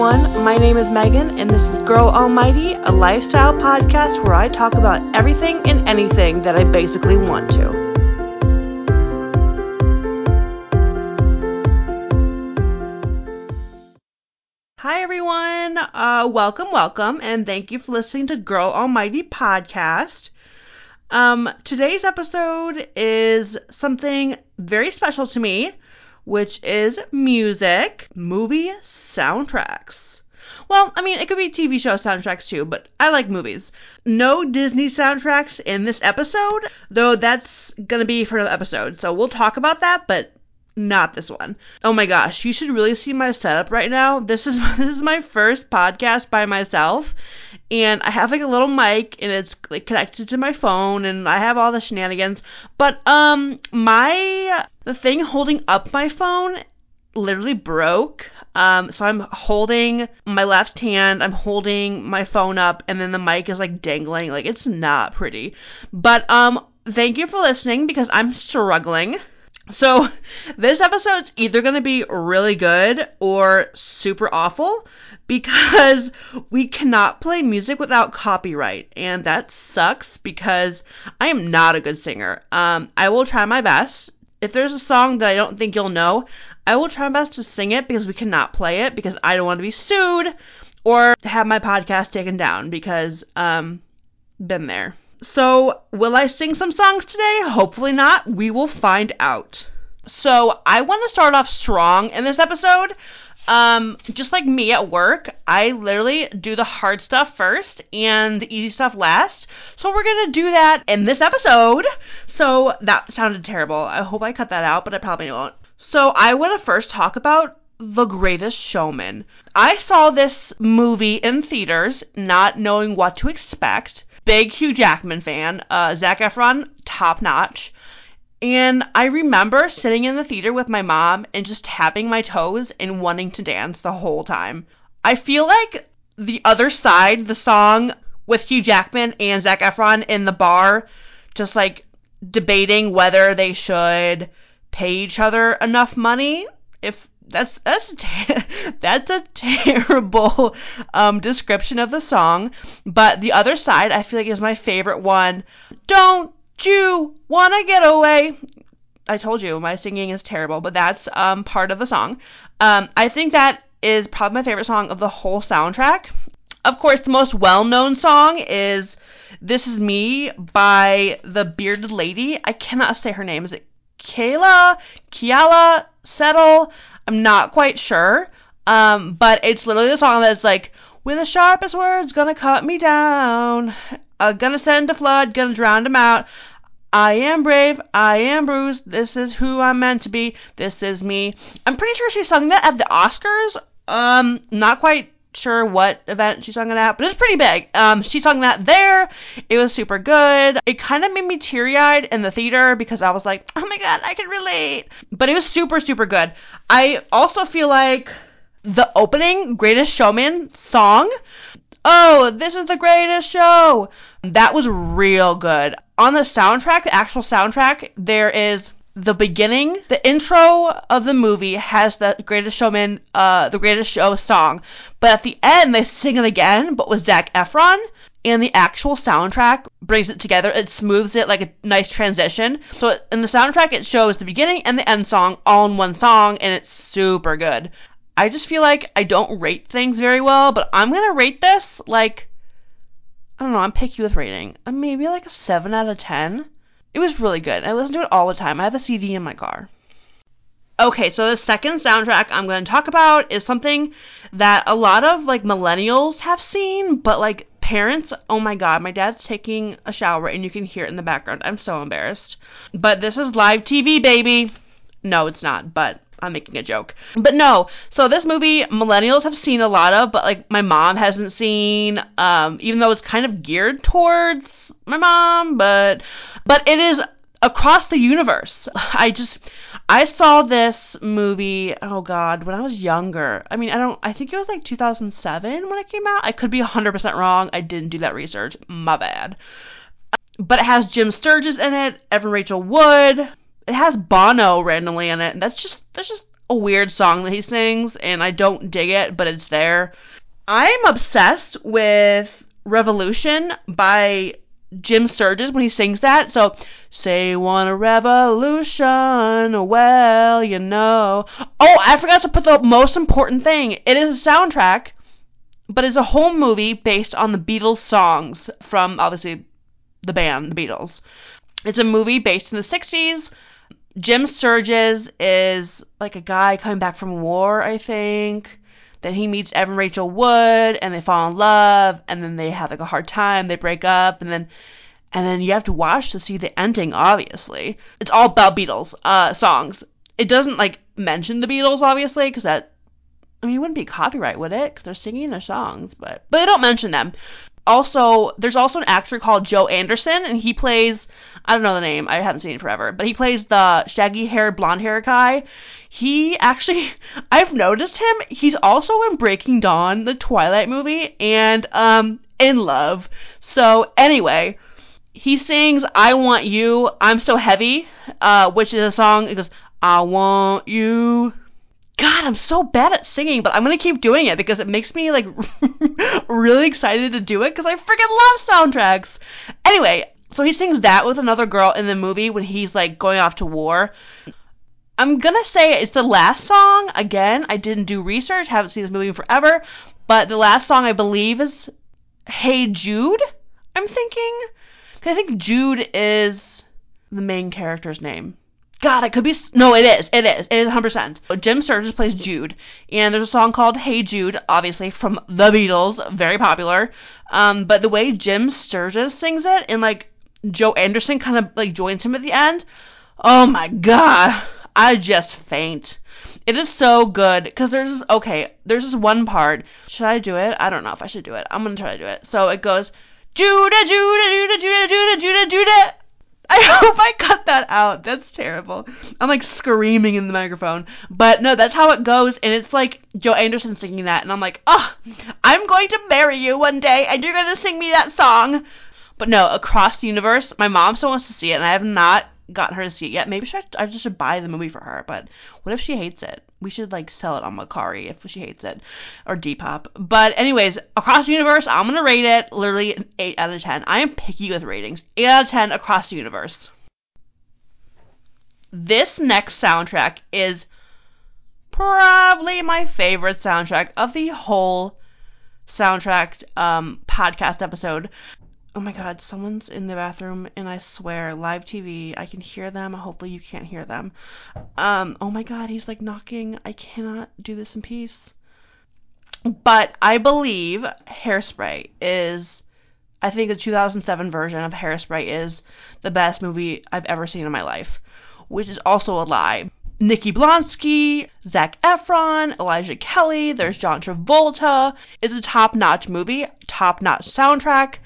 everyone. My name is Megan, and this is Girl Almighty, a lifestyle podcast where I talk about everything and anything that I basically want to. Hi, everyone. Uh, welcome, welcome, and thank you for listening to Girl Almighty podcast. Um, today's episode is something very special to me which is music, movie soundtracks. Well, I mean, it could be TV show soundtracks too, but I like movies. No Disney soundtracks in this episode, though that's gonna be for another episode. So we'll talk about that, but not this one. Oh my gosh, you should really see my setup right now. This is this is my first podcast by myself, and I have like a little mic and it's like connected to my phone and I have all the shenanigans. But um my the thing holding up my phone literally broke. Um so I'm holding my left hand, I'm holding my phone up and then the mic is like dangling. Like it's not pretty. But um thank you for listening because I'm struggling. So, this episode's either going to be really good or super awful because we cannot play music without copyright, and that sucks because I am not a good singer. Um, I will try my best. If there's a song that I don't think you'll know, I will try my best to sing it because we cannot play it because I don't want to be sued or have my podcast taken down because, um, been there. So, will I sing some songs today? Hopefully not. We will find out. So, I want to start off strong in this episode. Um, just like me at work, I literally do the hard stuff first and the easy stuff last. So, we're going to do that in this episode. So, that sounded terrible. I hope I cut that out, but I probably won't. So, I want to first talk about the Greatest Showman. I saw this movie in theaters, not knowing what to expect big Hugh Jackman fan. Uh, Zac Efron, top notch. And I remember sitting in the theater with my mom and just tapping my toes and wanting to dance the whole time. I feel like the other side, the song with Hugh Jackman and Zac Efron in the bar, just like debating whether they should pay each other enough money. If that's that's a ter- that's a terrible um, description of the song. But the other side, I feel like is my favorite one. Don't you wanna get away? I told you my singing is terrible, but that's um, part of the song. Um, I think that is probably my favorite song of the whole soundtrack. Of course, the most well-known song is "This Is Me" by the Bearded Lady. I cannot say her name. Is it Kayla? Kiala? Settle? I'm not quite sure. Um, but it's literally the song that's like, with the sharpest words, gonna cut me down. Uh, gonna send a flood, gonna drown him out. I am brave, I am bruised, this is who I'm meant to be, this is me. I'm pretty sure she sung that at the Oscars. Um, not quite sure what event she sung it at, but it's pretty big. Um, she sung that there. It was super good. It kind of made me teary eyed in the theater because I was like, oh my god, I can relate. But it was super, super good. I also feel like the opening Greatest Showman song. Oh, this is the greatest show. That was real good. On the soundtrack, the actual soundtrack, there is the beginning, the intro of the movie has the Greatest Showman, uh, the Greatest Show song, but at the end they sing it again, but with Zac Efron, and the actual soundtrack brings it together. It smooths it like a nice transition. So in the soundtrack, it shows the beginning and the end song all in one song, and it's super good. I just feel like I don't rate things very well, but I'm gonna rate this like I don't know. I'm picky with rating. Uh, maybe like a seven out of ten. It was really good. I listen to it all the time. I have the CD in my car. Okay, so the second soundtrack I'm going to talk about is something that a lot of like millennials have seen, but like parents, oh my god, my dad's taking a shower and you can hear it in the background. I'm so embarrassed. But this is live TV, baby. No, it's not, but I'm making a joke. But no, so this movie millennials have seen a lot of, but like my mom hasn't seen, um, even though it's kind of geared towards my mom, but but it is across the universe. I just I saw this movie, oh god, when I was younger. I mean, I don't I think it was like 2007 when it came out. I could be 100% wrong. I didn't do that research. My bad. But it has Jim Sturgess in it, Evan Rachel Wood, it has Bono randomly in it, and that's just that's just a weird song that he sings, and I don't dig it, but it's there. I'm obsessed with Revolution by Jim Sturgess when he sings that. So, say you want a revolution, well, you know. Oh, I forgot to put the most important thing. It is a soundtrack, but it's a whole movie based on the Beatles songs from obviously the band, the Beatles. It's a movie based in the 60s. Jim Sturgess is like a guy coming back from war, I think. Then he meets Evan Rachel Wood and they fall in love and then they have like a hard time, they break up and then and then you have to watch to see the ending obviously. It's all about Beatles uh songs. It doesn't like mention the Beatles obviously cuz that I mean, it wouldn't be copyright, would it? Because they're singing their songs, but but they don't mention them. Also, there's also an actor called Joe Anderson, and he plays I don't know the name, I haven't seen it forever, but he plays the shaggy haired blonde hair guy. He actually, I've noticed him. He's also in Breaking Dawn, the Twilight movie, and um, in Love. So anyway, he sings "I Want You, I'm So Heavy," uh, which is a song. It goes, "I want you." God, I'm so bad at singing, but I'm gonna keep doing it because it makes me like really excited to do it because I freaking love soundtracks. Anyway, so he sings that with another girl in the movie when he's like going off to war. I'm gonna say it's the last song. Again, I didn't do research, haven't seen this movie forever, but the last song I believe is Hey Jude. I'm thinking. I think Jude is the main character's name. God, it could be. No, it is. It is. It is 100%. Jim Sturgess plays Jude, and there's a song called Hey Jude, obviously from the Beatles, very popular. Um, but the way Jim Sturgess sings it, and like Joe Anderson kind of like joins him at the end, oh my God, I just faint. It is so good because there's okay, there's this one part. Should I do it? I don't know if I should do it. I'm gonna try to do it. So it goes, Judah, Judah, Judah, Judah, Judah, Judah, Judah. I hope I cut that out. That's terrible. I'm like screaming in the microphone. But no, that's how it goes. And it's like Joe Anderson singing that. And I'm like, oh, I'm going to marry you one day and you're going to sing me that song. But no, Across the Universe, my mom still wants to see it. And I have not gotten her to see it yet. Maybe should I, I just should buy the movie for her. But what if she hates it? We should like sell it on Mercari if she hates it or Depop. But anyways, across the universe, I'm gonna rate it literally an eight out of ten. I am picky with ratings. Eight out of ten across the universe. This next soundtrack is probably my favorite soundtrack of the whole soundtrack um, podcast episode. Oh my god, someone's in the bathroom and I swear, live TV, I can hear them. Hopefully you can't hear them. Um, oh my god, he's like knocking. I cannot do this in peace. But I believe Hairspray is I think the 2007 version of Hairspray is the best movie I've ever seen in my life, which is also a lie. Nikki Blonsky, Zac Efron, Elijah Kelley, there's John Travolta. It's a top-notch movie, top-notch soundtrack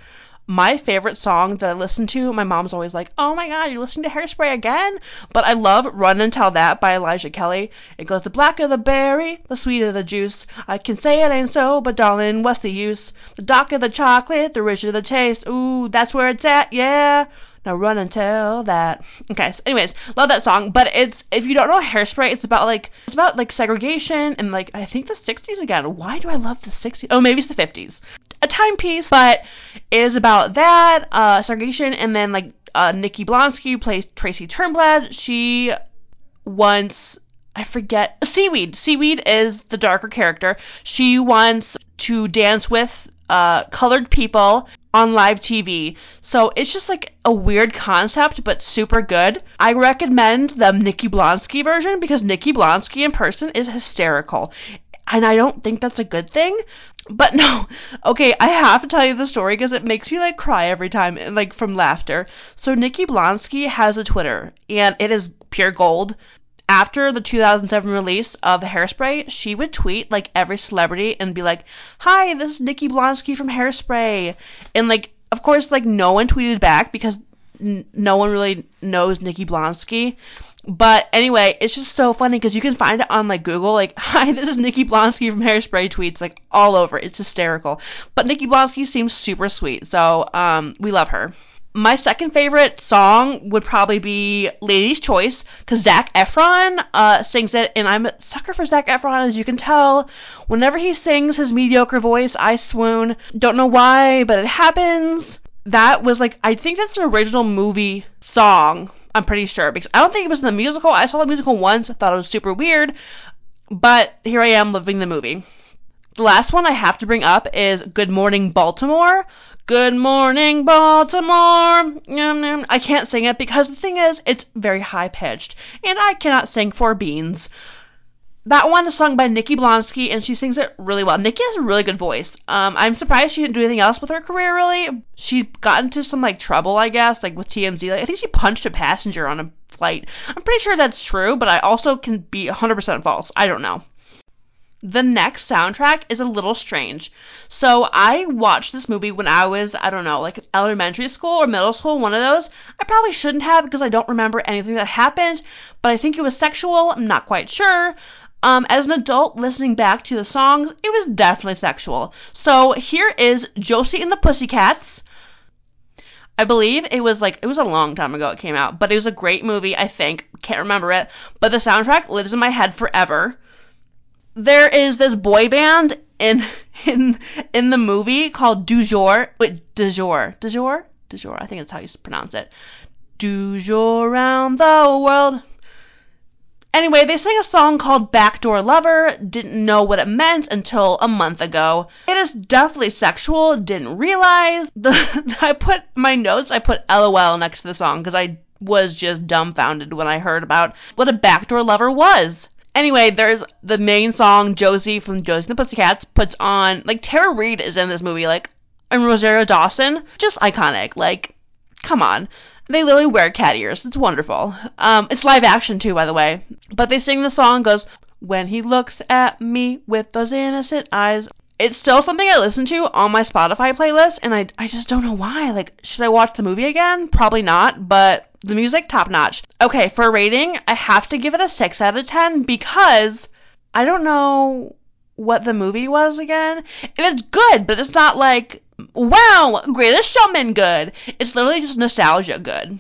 my favorite song that I listen to, my mom's always like, "Oh my god, you're listening to Hairspray again?" But I love "Run and Tell That" by Elijah Kelley. It goes, "The blacker the berry, the sweeter the juice. I can say it ain't so, but darling, what's the use? The darker the chocolate, the richer the taste. Ooh, that's where it's at, yeah." Now run and tell that. Okay, so anyways, love that song. But it's if you don't know Hairspray, it's about like it's about like segregation and like I think the 60s again. Why do I love the 60s? Oh, maybe it's the 50s. Timepiece, but it is about that uh, segregation and then like uh, Nikki Blonsky plays Tracy Turnblad. She wants I forget Seaweed. Seaweed is the darker character. She wants to dance with uh, colored people on live TV. So it's just like a weird concept, but super good. I recommend the Nikki Blonsky version because Nikki Blonsky in person is hysterical. And I don't think that's a good thing. But no, okay, I have to tell you the story because it makes me like cry every time, like from laughter. So Nikki Blonsky has a Twitter, and it is pure gold after the 2007 release of Hairspray, she would tweet like every celebrity and be like, "Hi, this is Nikki Blonsky from Hairspray," and like, of course, like no one tweeted back because n- no one really knows Nikki Blonsky. But anyway, it's just so funny because you can find it on like Google, like, "Hi, this is Nikki Blonsky from Hairspray" tweets like all over. It's hysterical. But Nikki Blonsky seems super sweet, so um, we love her. My second favorite song would probably be Lady's Choice because Zac Efron uh, sings it, and I'm a sucker for Zac Efron, as you can tell. Whenever he sings his mediocre voice, I swoon. Don't know why, but it happens. That was like, I think that's an original movie song. I'm pretty sure because I don't think it was in the musical. I saw the musical once, thought it was super weird, but here I am living the movie. The last one I have to bring up is Good Morning Baltimore Good morning, Baltimore. I can't sing it because the thing is, it's very high pitched, and I cannot sing for beans. That one is sung by Nikki Blonsky, and she sings it really well. Nikki has a really good voice. Um, I'm surprised she didn't do anything else with her career, really. She got into some, like, trouble, I guess, like, with TMZ. Like, I think she punched a passenger on a flight. I'm pretty sure that's true, but I also can be 100% false. I don't know the next soundtrack is a little strange. So I watched this movie when I was, I don't know, like elementary school or middle school, one of those. I probably shouldn't have because I don't remember anything that happened, but I think it was sexual. I'm not quite sure. Um, as an adult listening back to the songs, it was definitely sexual. So here is Josie and the Pussycats. I believe it was like it was a long time ago it came out, but it was a great movie, I think. Can't remember it, but the soundtrack lives in my head forever there is this boy band in in in the movie called Du Jour. Wait, Du Jour, Du Jour, Du Jour. I think that's how you pronounce it. Du jour around the world. Anyway, they sing a song called Backdoor Lover. Didn't know what it meant until a month ago. It is definitely sexual. Didn't realize. The, I put my notes. I put LOL next to the song because I was just dumbfounded when I heard about what a backdoor lover was. Anyway, there's the main song Josie from Josie and the Pussycats puts on like Tara Reid is in this movie, like and Rosario Dawson, just iconic. Like, come on. They literally wear cat ears. It's wonderful. Um, it's live action too, by the way. But they sing the song goes, When he looks at me with those innocent eyes. It's still something I listen to on my Spotify playlist, and I, I just don't know why. Like, should I watch the movie again? Probably not, but the music, top notch. Okay, for a rating, I have to give it a 6 out of 10 because I don't know what the movie was again. And it's good, but it's not like, wow, greatest showman good. It's literally just nostalgia good.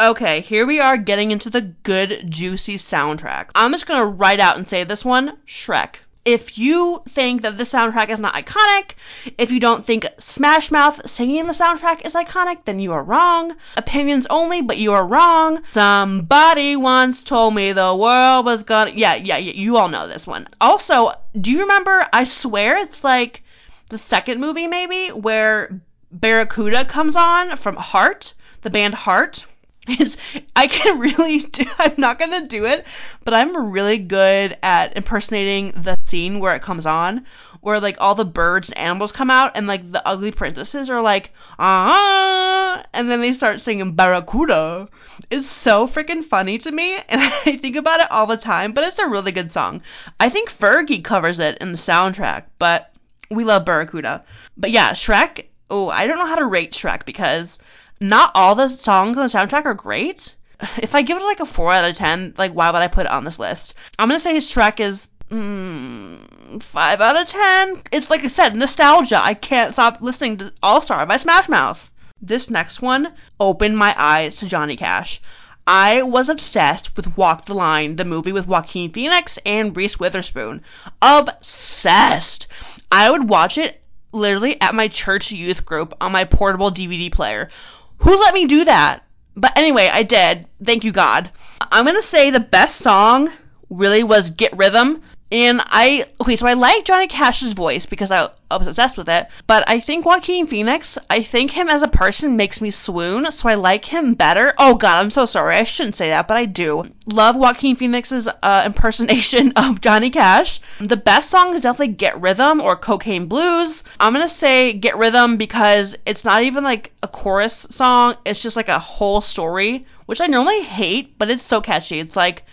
Okay, here we are getting into the good, juicy soundtrack. I'm just gonna write out and say this one Shrek if you think that the soundtrack is not iconic, if you don't think Smash Mouth singing the soundtrack is iconic, then you are wrong. Opinions only, but you are wrong. Somebody once told me the world was gonna. Yeah, yeah, yeah, you all know this one. Also, do you remember? I swear it's like the second movie, maybe, where Barracuda comes on from Heart, the band Heart is I can really do I'm not gonna do it, but I'm really good at impersonating the scene where it comes on, where like all the birds and animals come out and like the ugly princesses are like ah and then they start singing Barracuda. It's so freaking funny to me and I think about it all the time, but it's a really good song. I think Fergie covers it in the soundtrack, but we love Barracuda. But yeah, Shrek, oh, I don't know how to rate Shrek because not all the songs on the soundtrack are great. If I give it like a 4 out of 10, like why would I put it on this list? I'm gonna say track is mm, 5 out of 10. It's like I said, nostalgia. I can't stop listening to All Star by Smash Mouth. This next one opened my eyes to Johnny Cash. I was obsessed with Walk the Line, the movie with Joaquin Phoenix and Reese Witherspoon. Obsessed. I would watch it literally at my church youth group on my portable DVD player. Who let me do that? But anyway, I did. Thank you, God. I'm going to say the best song really was Get Rhythm and I okay, so I like Johnny Cash's voice because I, I was obsessed with it. But I think Joaquin Phoenix, I think him as a person makes me swoon, so I like him better. Oh God, I'm so sorry. I shouldn't say that, but I do love Joaquin Phoenix's uh, impersonation of Johnny Cash. The best song is definitely Get Rhythm or Cocaine Blues. I'm gonna say Get Rhythm because it's not even like a chorus song. It's just like a whole story, which I normally hate, but it's so catchy. It's like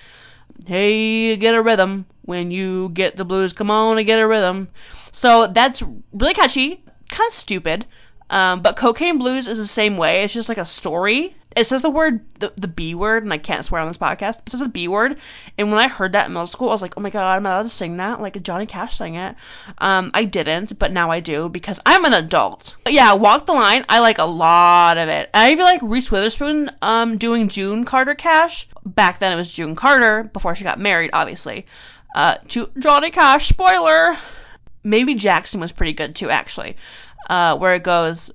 Hey, get a rhythm. When you get the blues, come on and get a rhythm. So that's really catchy, kind of stupid. Um, but Cocaine Blues is the same way. It's just like a story. It says the word, the, the B word, and I can't swear on this podcast. But It says the B word. And when I heard that in middle school, I was like, oh my god, I'm allowed to sing that? Like Johnny Cash sang it. Um, I didn't, but now I do because I'm an adult. But yeah, Walk the Line, I like a lot of it. I even like Reese Witherspoon um, doing June Carter Cash. Back then it was June Carter, before she got married, obviously. Uh, to Johnny Cash, spoiler. Maybe Jackson was pretty good too, actually. Uh, where it goes,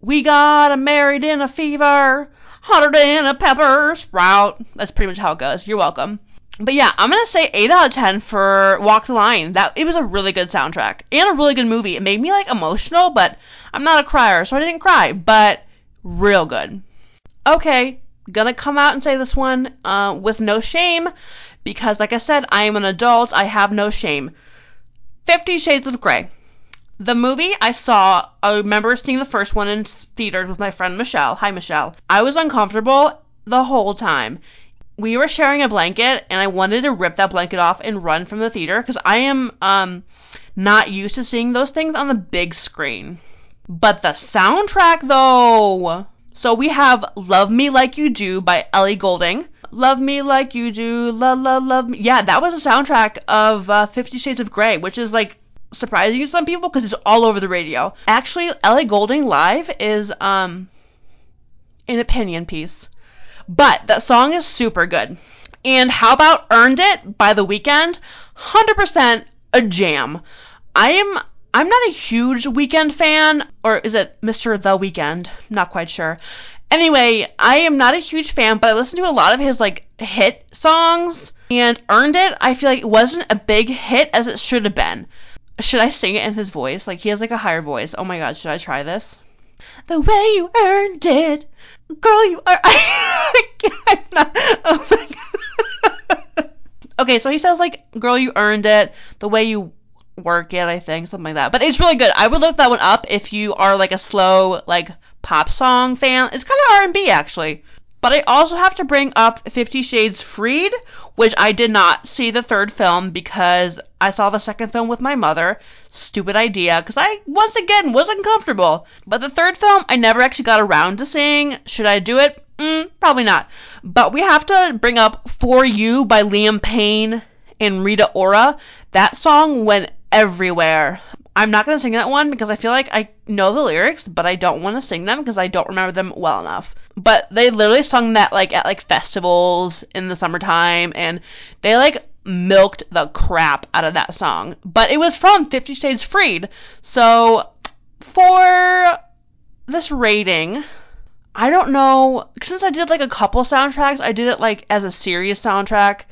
we got married in a fever, hotter than a pepper sprout. That's pretty much how it goes. You're welcome. But yeah, I'm gonna say 8 out of 10 for Walk the Line. That it was a really good soundtrack and a really good movie. It made me like emotional, but I'm not a crier, so I didn't cry. But real good. Okay, gonna come out and say this one uh, with no shame because, like I said, I am an adult. I have no shame. Fifty Shades of Grey. The movie I saw, I remember seeing the first one in theaters with my friend Michelle. Hi, Michelle. I was uncomfortable the whole time. We were sharing a blanket, and I wanted to rip that blanket off and run from the theater because I am um not used to seeing those things on the big screen. But the soundtrack, though. So we have Love Me Like You Do by Ellie Goulding. Love Me Like You Do, la la love me. Yeah, that was the soundtrack of uh, Fifty Shades of Grey, which is like surprising to some people because it's all over the radio. Actually, Ellie Goulding live is um an opinion piece, but that song is super good. And how about Earned It by The Weeknd? 100% a jam. I am I'm not a huge Weeknd fan, or is it Mr. The Weeknd? Not quite sure. Anyway, I am not a huge fan, but I listen to a lot of his like hit songs and earned it. I feel like it wasn't a big hit as it should have been. Should I sing it in his voice? Like he has like a higher voice. Oh my god, should I try this? The way you earned it, girl, you are. I'm not. Oh my god. okay, so he says like, "Girl, you earned it." The way you work it, I think, something like that. But it's really good. I would look that one up if you are like a slow like pop song fan. It's kind of R&B actually. But I also have to bring up Fifty Shades Freed, which I did not see the third film because I saw the second film with my mother. Stupid idea, because I, once again, wasn't comfortable. But the third film, I never actually got around to seeing. Should I do it? Mm, probably not. But we have to bring up For You by Liam Payne and Rita Ora. That song went everywhere. I'm not going to sing that one because I feel like I know the lyrics, but I don't want to sing them because I don't remember them well enough. But they literally sung that like at like festivals in the summertime and they like milked the crap out of that song. But it was from 50 Shades Freed. So for this rating, I don't know since I did like a couple soundtracks, I did it like as a serious soundtrack.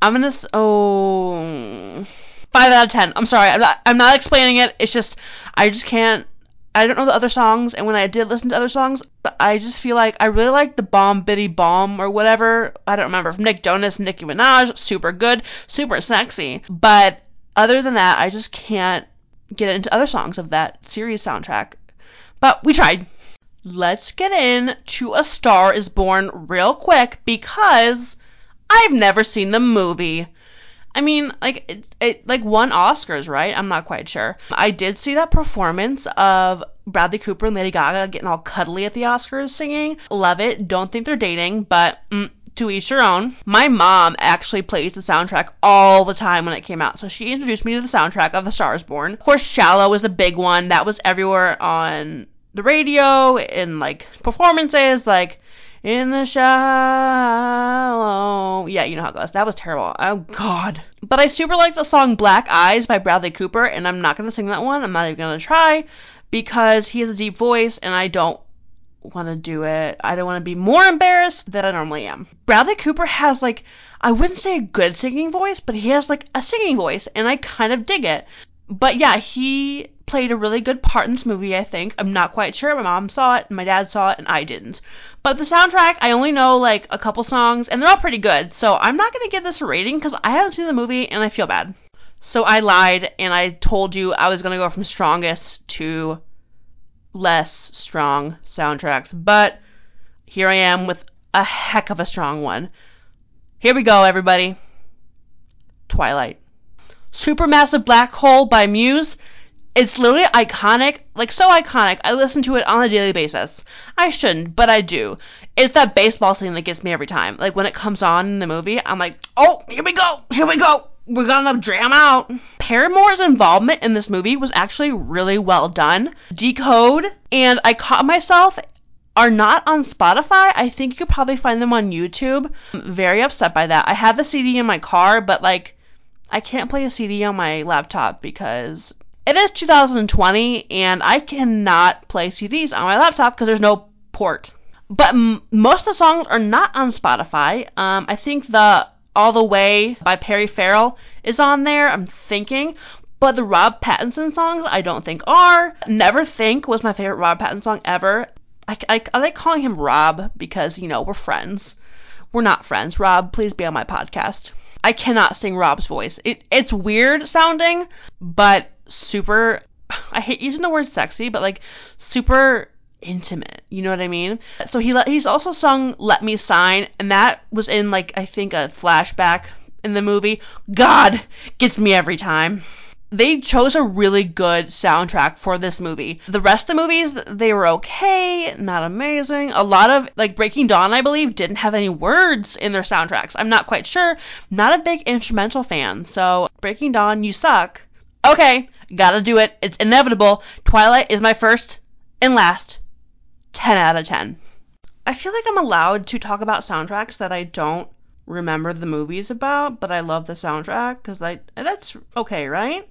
I'm going to oh five out of ten. I'm sorry, I'm not. I'm not explaining it. It's just I just can't. I don't know the other songs, and when I did listen to other songs, I just feel like I really like the Bom Bidi Bom or whatever. I don't remember from Nick Jonas, Nicki Minaj, super good, super sexy. But other than that, I just can't get into other songs of that series soundtrack. But we tried. Let's get in to A Star Is Born real quick because I've never seen the movie. I mean, like it, it like won Oscars, right? I'm not quite sure. I did see that performance of Bradley Cooper and Lady Gaga getting all cuddly at the Oscars singing. Love it. Don't think they're dating, but mm, to each their own. My mom actually plays the soundtrack all the time when it came out, so she introduced me to the soundtrack of The Stars Born. Of course, Shallow was the big one that was everywhere on the radio and like performances, like in the shallow. Yeah, you know how it goes. That was terrible. Oh god. But I super like the song Black Eyes by Bradley Cooper, and I'm not gonna sing that one. I'm not even gonna try because he has a deep voice, and I don't want to do it. I don't want to be more embarrassed than I normally am. Bradley Cooper has like I wouldn't say a good singing voice, but he has like a singing voice, and I kind of dig it. But yeah, he played a really good part in this movie, I think. I'm not quite sure. My mom saw it, my dad saw it, and I didn't. But the soundtrack, I only know like a couple songs, and they're all pretty good. So I'm not gonna give this a rating because I haven't seen the movie and I feel bad. So I lied and I told you I was gonna go from strongest to less strong soundtracks. But here I am with a heck of a strong one. Here we go, everybody. Twilight. Supermassive Black Hole by Muse It's literally iconic, like so iconic. I listen to it on a daily basis. I shouldn't, but I do. It's that baseball scene that gets me every time. Like when it comes on in the movie, I'm like, oh, here we go, here we go. We're gonna jam out. Paramore's involvement in this movie was actually really well done. Decode and I caught myself are not on Spotify. I think you could probably find them on YouTube. I'm very upset by that. I have the CD in my car, but like I can't play a CD on my laptop because it is 2020 and I cannot play CDs on my laptop because there's no port. But m- most of the songs are not on Spotify. Um, I think the All the Way by Perry Farrell is on there. I'm thinking. But the Rob Pattinson songs I don't think are. Never Think was my favorite Rob Pattinson song ever. I, I, I like calling him Rob because, you know, we're friends. We're not friends. Rob, please be on my podcast. I cannot sing Rob's voice. It it's weird sounding, but super I hate using the word sexy, but like super intimate. You know what I mean? So he let, he's also sung "Let Me Sign," and that was in like I think a flashback in the movie. God gets me every time they chose a really good soundtrack for this movie. The rest of the movies, they were okay, not amazing. A lot of, like Breaking Dawn, I believe, didn't have any words in their soundtracks. I'm not quite sure. Not a big instrumental fan, so Breaking Dawn, you suck. Okay, gotta do it. It's inevitable. Twilight is my first and last 10 out of 10. I feel like I'm allowed to talk about soundtracks that I don't remember the movies about, but I love the soundtrack because that's okay, right?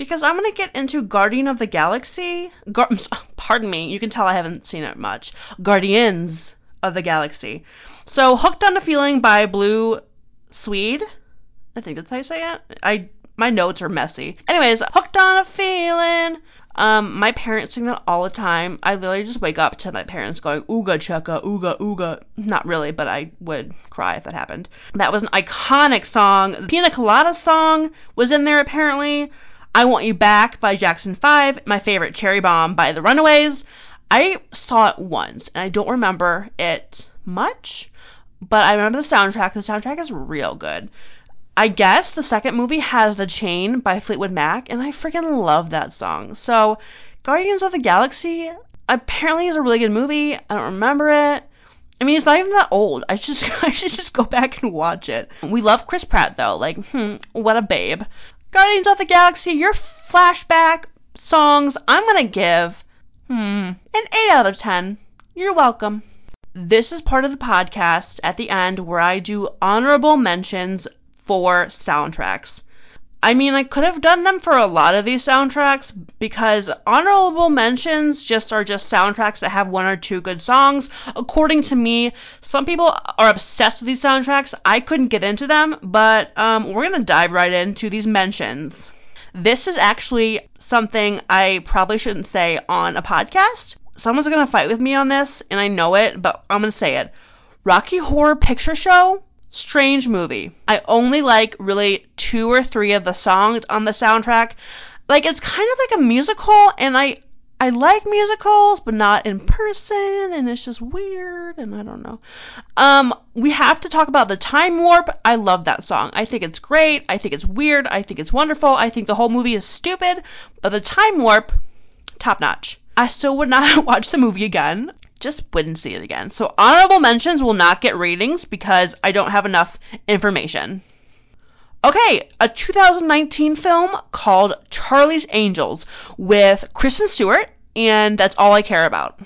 because I'm gonna get into Guardian of the Galaxy. Gar- pardon me, you can tell I haven't seen it much. Guardians of the Galaxy. So, Hooked on a Feeling by Blue Swede. I think that's how you say it. I my notes are messy. Anyways, Hooked on a Feeling. Um, my parents sing that all the time. I literally just wake up to my parents going ooga chaka ooga ooga. Not really, but I would cry if that happened. That was an iconic song. The Pina Colada song was in there apparently. I Want You Back by Jackson 5, my favorite Cherry Bomb by The Runaways. I saw it once and I don't remember it much, but I remember the soundtrack. The soundtrack is real good. I guess the second movie has The Chain by Fleetwood Mac, and I freaking love that song. So, Guardians of the Galaxy apparently is a really good movie. I don't remember it. I mean, it's not even that old. I just I should just go back and watch it. We love Chris Pratt though. Like, hmm, what a babe. Guardians of the Galaxy, your flashback songs, I'm to give hmm, an 8 out of 10. You're welcome. This is part of the podcast at the end where I do honorable mentions for soundtracks. I mean, I could have done them for a lot of these soundtracks because honorable mentions just are just soundtracks that have one or two good songs. According to me, some people are obsessed with these soundtracks. I couldn't get into them, but um, we're gonna dive right into these mentions. This is actually something I probably shouldn't say on a podcast. Someone's gonna fight with me on this, and I know it, but I'm gonna say it. Rocky Horror Picture Show strange movie. I only like really two or three of the songs on the soundtrack. Like it's kind of like a musical and I I like musicals, but not in person, and it's just weird, and I don't know. Um, we have to talk about the time warp. I love that song. I think it's great. I think it's weird. I think it's wonderful. I think the whole movie is stupid, but the time warp, top notch. I still would not watch the movie again just wouldn't see it again. So honorable mentions will not get ratings because I don't have enough information. Okay, a 2019 film called Charlie's Angels with Kristen Stewart, and that's all I care about.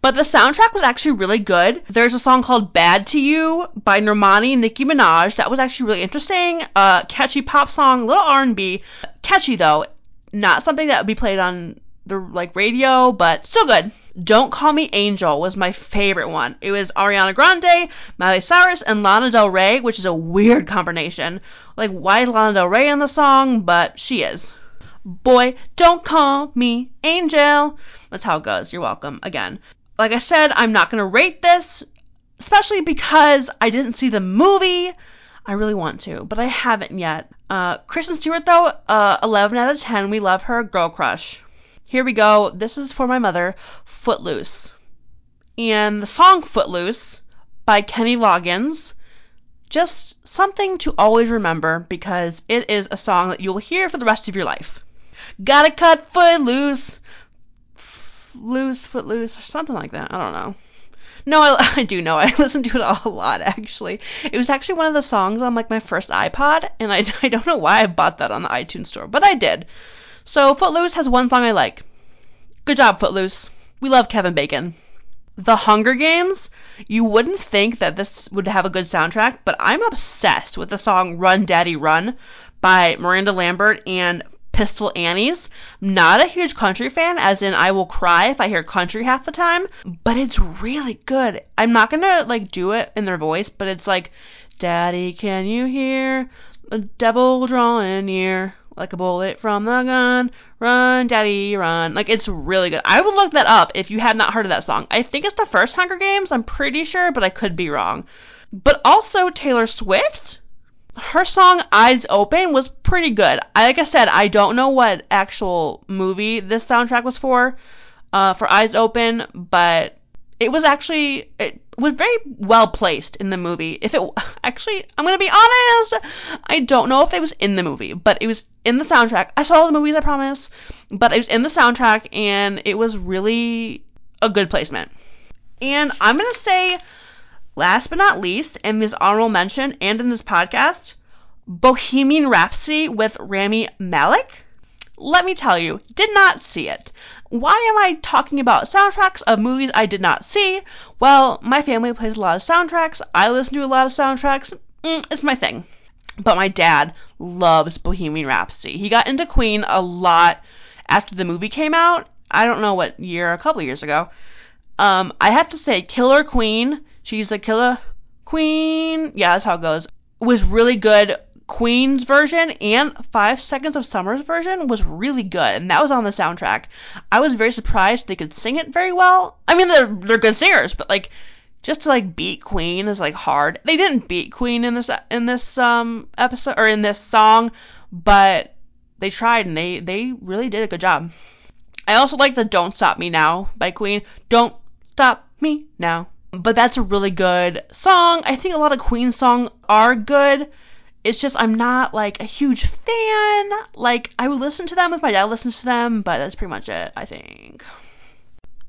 But the soundtrack was actually really good. There's a song called Bad to You by Normani Nicki Minaj. That was actually really interesting. Uh, catchy pop song, little R&B. Catchy though. Not something that would be played on the like radio, but still good. Don't Call Me Angel was my favorite one. It was Ariana Grande, Miley Cyrus, and Lana Del Rey, which is a weird combination. Like, why is Lana Del Rey in the song? But she is. Boy, don't call me Angel. That's how it goes. You're welcome. Again. Like I said, I'm not going to rate this, especially because I didn't see the movie. I really want to, but I haven't yet. Uh, Kristen Stewart, though, uh, 11 out of 10. We love her. Girl crush. Here we go. This is for my mother. Footloose. And the song Footloose by Kenny Loggins, just something to always remember because it is a song that you'll hear for the rest of your life. Gotta cut foot loose. Loose, foot loose, or something like that. I don't know. No, I, I do know. I listen to it a lot, actually. It was actually one of the songs on like my first iPod, and I, I don't know why I bought that on the iTunes store, but I did. So Footloose has one song I like. Good job, Footloose. We love Kevin Bacon. The Hunger Games, you wouldn't think that this would have a good soundtrack, but I'm obsessed with the song Run Daddy Run by Miranda Lambert and Pistol Annies. Not a huge country fan, as in I will cry if I hear country half the time, but it's really good. I'm not gonna like do it in their voice, but it's like, Daddy, can you hear the devil drawing near? Like a bullet from the gun, run, daddy, run. Like it's really good. I would look that up if you had not heard of that song. I think it's the first Hunger Games. I'm pretty sure, but I could be wrong. But also Taylor Swift her song Eyes Open was pretty good. Like I said, I don't know what actual movie this soundtrack was for, uh, for Eyes Open, but it was actually it was very well placed in the movie. If it actually, I'm gonna be honest, I don't know if it was in the movie, but it was in the soundtrack. I saw the movies, I promise, but it was in the soundtrack, and it was really a good placement. And I'm gonna say Last but not least, in this honorable mention and in this podcast, Bohemian Rhapsody with Rami Malek. Let me tell you, did not see it. Why am I talking about soundtracks of movies I did not see? Well, my family plays a lot of soundtracks. I listen to a lot of soundtracks. Mm, it's my thing. But my dad loves Bohemian Rhapsody. He got into Queen a lot after the movie came out. I don't know what year, a couple years ago. Um, I have to say, Killer Queen She's a killer queen. Yeah, that's how it goes. Was really good. Queen's version and Five Seconds of Summer's version was really good, and that was on the soundtrack. I was very surprised they could sing it very well. I mean, they're they're good singers, but like just to like beat Queen is like hard. They didn't beat Queen in this in this um episode or in this song, but they tried and they they really did a good job. I also like the Don't Stop Me Now by Queen. Don't stop me now. But that's a really good song. I think a lot of Queen songs are good. It's just I'm not like a huge fan. Like I would listen to them if my dad listens to them, but that's pretty much it, I think.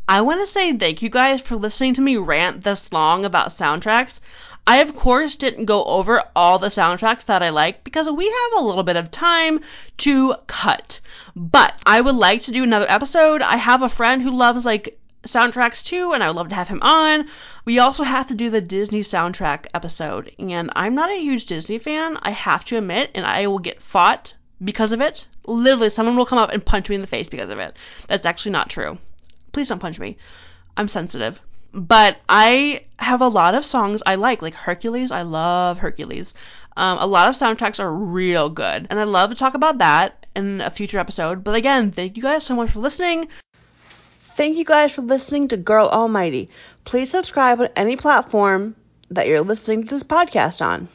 I want to say thank you guys for listening to me rant this long about soundtracks. I, of course, didn't go over all the soundtracks that I like because we have a little bit of time to cut. But I would like to do another episode. I have a friend who loves like soundtracks too, and I would love to have him on. We also have to do the Disney soundtrack episode, and I'm not a huge Disney fan, I have to admit, and I will get fought because of it. Literally, someone will come up and punch me in the face because of it. That's actually not true. Please don't punch me. I'm sensitive. But I have a lot of songs I like, like Hercules. I love Hercules. Um, a lot of soundtracks are real good, and I'd love to talk about that in a future episode. But again, thank you guys so much for listening. Thank you guys for listening to Girl Almighty. Please subscribe on any platform that you're listening to this podcast on.